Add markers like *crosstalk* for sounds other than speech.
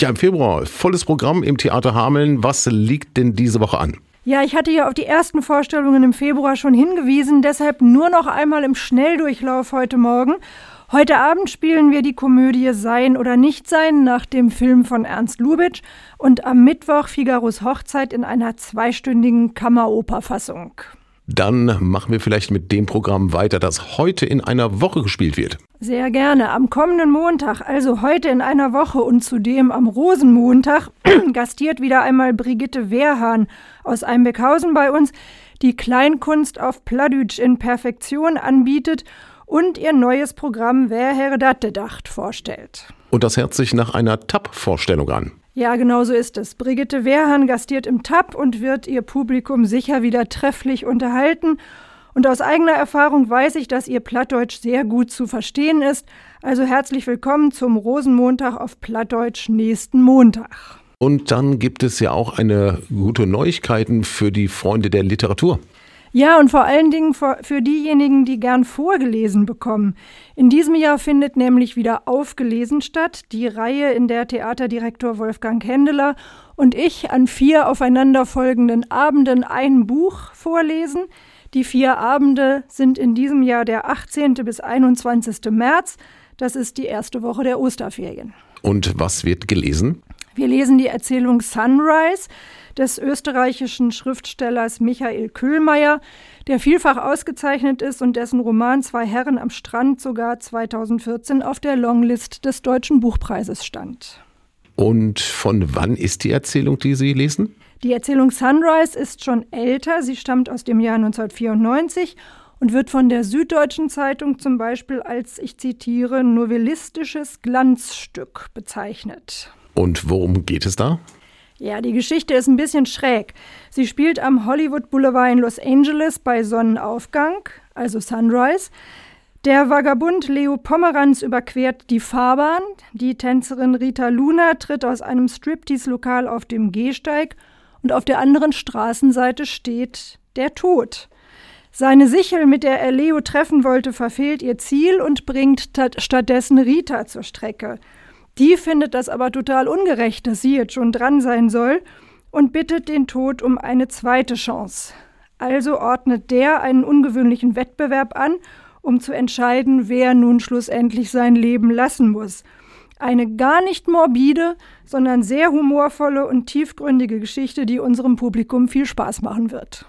Ja, im Februar volles Programm im Theater Hameln. Was liegt denn diese Woche an? Ja, ich hatte ja auf die ersten Vorstellungen im Februar schon hingewiesen, deshalb nur noch einmal im Schnelldurchlauf heute Morgen. Heute Abend spielen wir die Komödie Sein oder Nicht Sein nach dem Film von Ernst Lubitsch und am Mittwoch Figaros Hochzeit in einer zweistündigen Kammeroperfassung. Dann machen wir vielleicht mit dem Programm weiter, das heute in einer Woche gespielt wird. Sehr gerne. Am kommenden Montag, also heute in einer Woche und zudem am Rosenmontag, *clears throat* gastiert wieder einmal Brigitte Wehrhahn aus Einbeckhausen bei uns, die Kleinkunst auf Pladütsch in Perfektion anbietet und ihr neues Programm Wer Herr Dattedacht vorstellt. Und das hört sich nach einer TAP-Vorstellung an. Ja, genau so ist es. Brigitte Wehrhahn gastiert im TAP und wird ihr Publikum sicher wieder trefflich unterhalten. Und aus eigener Erfahrung weiß ich, dass ihr Plattdeutsch sehr gut zu verstehen ist. Also herzlich willkommen zum Rosenmontag auf Plattdeutsch nächsten Montag. Und dann gibt es ja auch eine gute Neuigkeiten für die Freunde der Literatur. Ja, und vor allen Dingen für, für, diejenigen, die gern vorgelesen bekommen. In diesem Jahr findet nämlich wieder Aufgelesen statt, die Reihe, in der Theaterdirektor Wolfgang Händeler und ich an vier aufeinanderfolgenden Abenden ein Buch vorlesen. Die vier Abende sind in diesem Jahr der 18. bis 21. März. Das ist die erste Woche der Osterferien. Und was wird gelesen? Wir lesen die Erzählung Sunrise des österreichischen Schriftstellers Michael Köhlmeier, der vielfach ausgezeichnet ist und dessen Roman Zwei Herren am Strand sogar 2014 auf der Longlist des Deutschen Buchpreises stand. Und von wann ist die Erzählung, die Sie lesen? Die Erzählung Sunrise ist schon älter. Sie stammt aus dem Jahr 1994 und wird von der Süddeutschen Zeitung zum Beispiel als, ich zitiere, novellistisches Glanzstück bezeichnet. Und worum geht es da? Ja, die Geschichte ist ein bisschen schräg. Sie spielt am Hollywood Boulevard in Los Angeles bei Sonnenaufgang, also Sunrise. Der Vagabund Leo Pomeranz überquert die Fahrbahn. Die Tänzerin Rita Luna tritt aus einem Striptease-Lokal auf dem Gehsteig und auf der anderen Straßenseite steht der Tod. Seine Sichel, mit der er Leo treffen wollte, verfehlt ihr Ziel und bringt stattdessen Rita zur Strecke. Die findet das aber total ungerecht, dass sie jetzt schon dran sein soll und bittet den Tod um eine zweite Chance. Also ordnet der einen ungewöhnlichen Wettbewerb an, um zu entscheiden, wer nun schlussendlich sein Leben lassen muss. Eine gar nicht morbide, sondern sehr humorvolle und tiefgründige Geschichte, die unserem Publikum viel Spaß machen wird.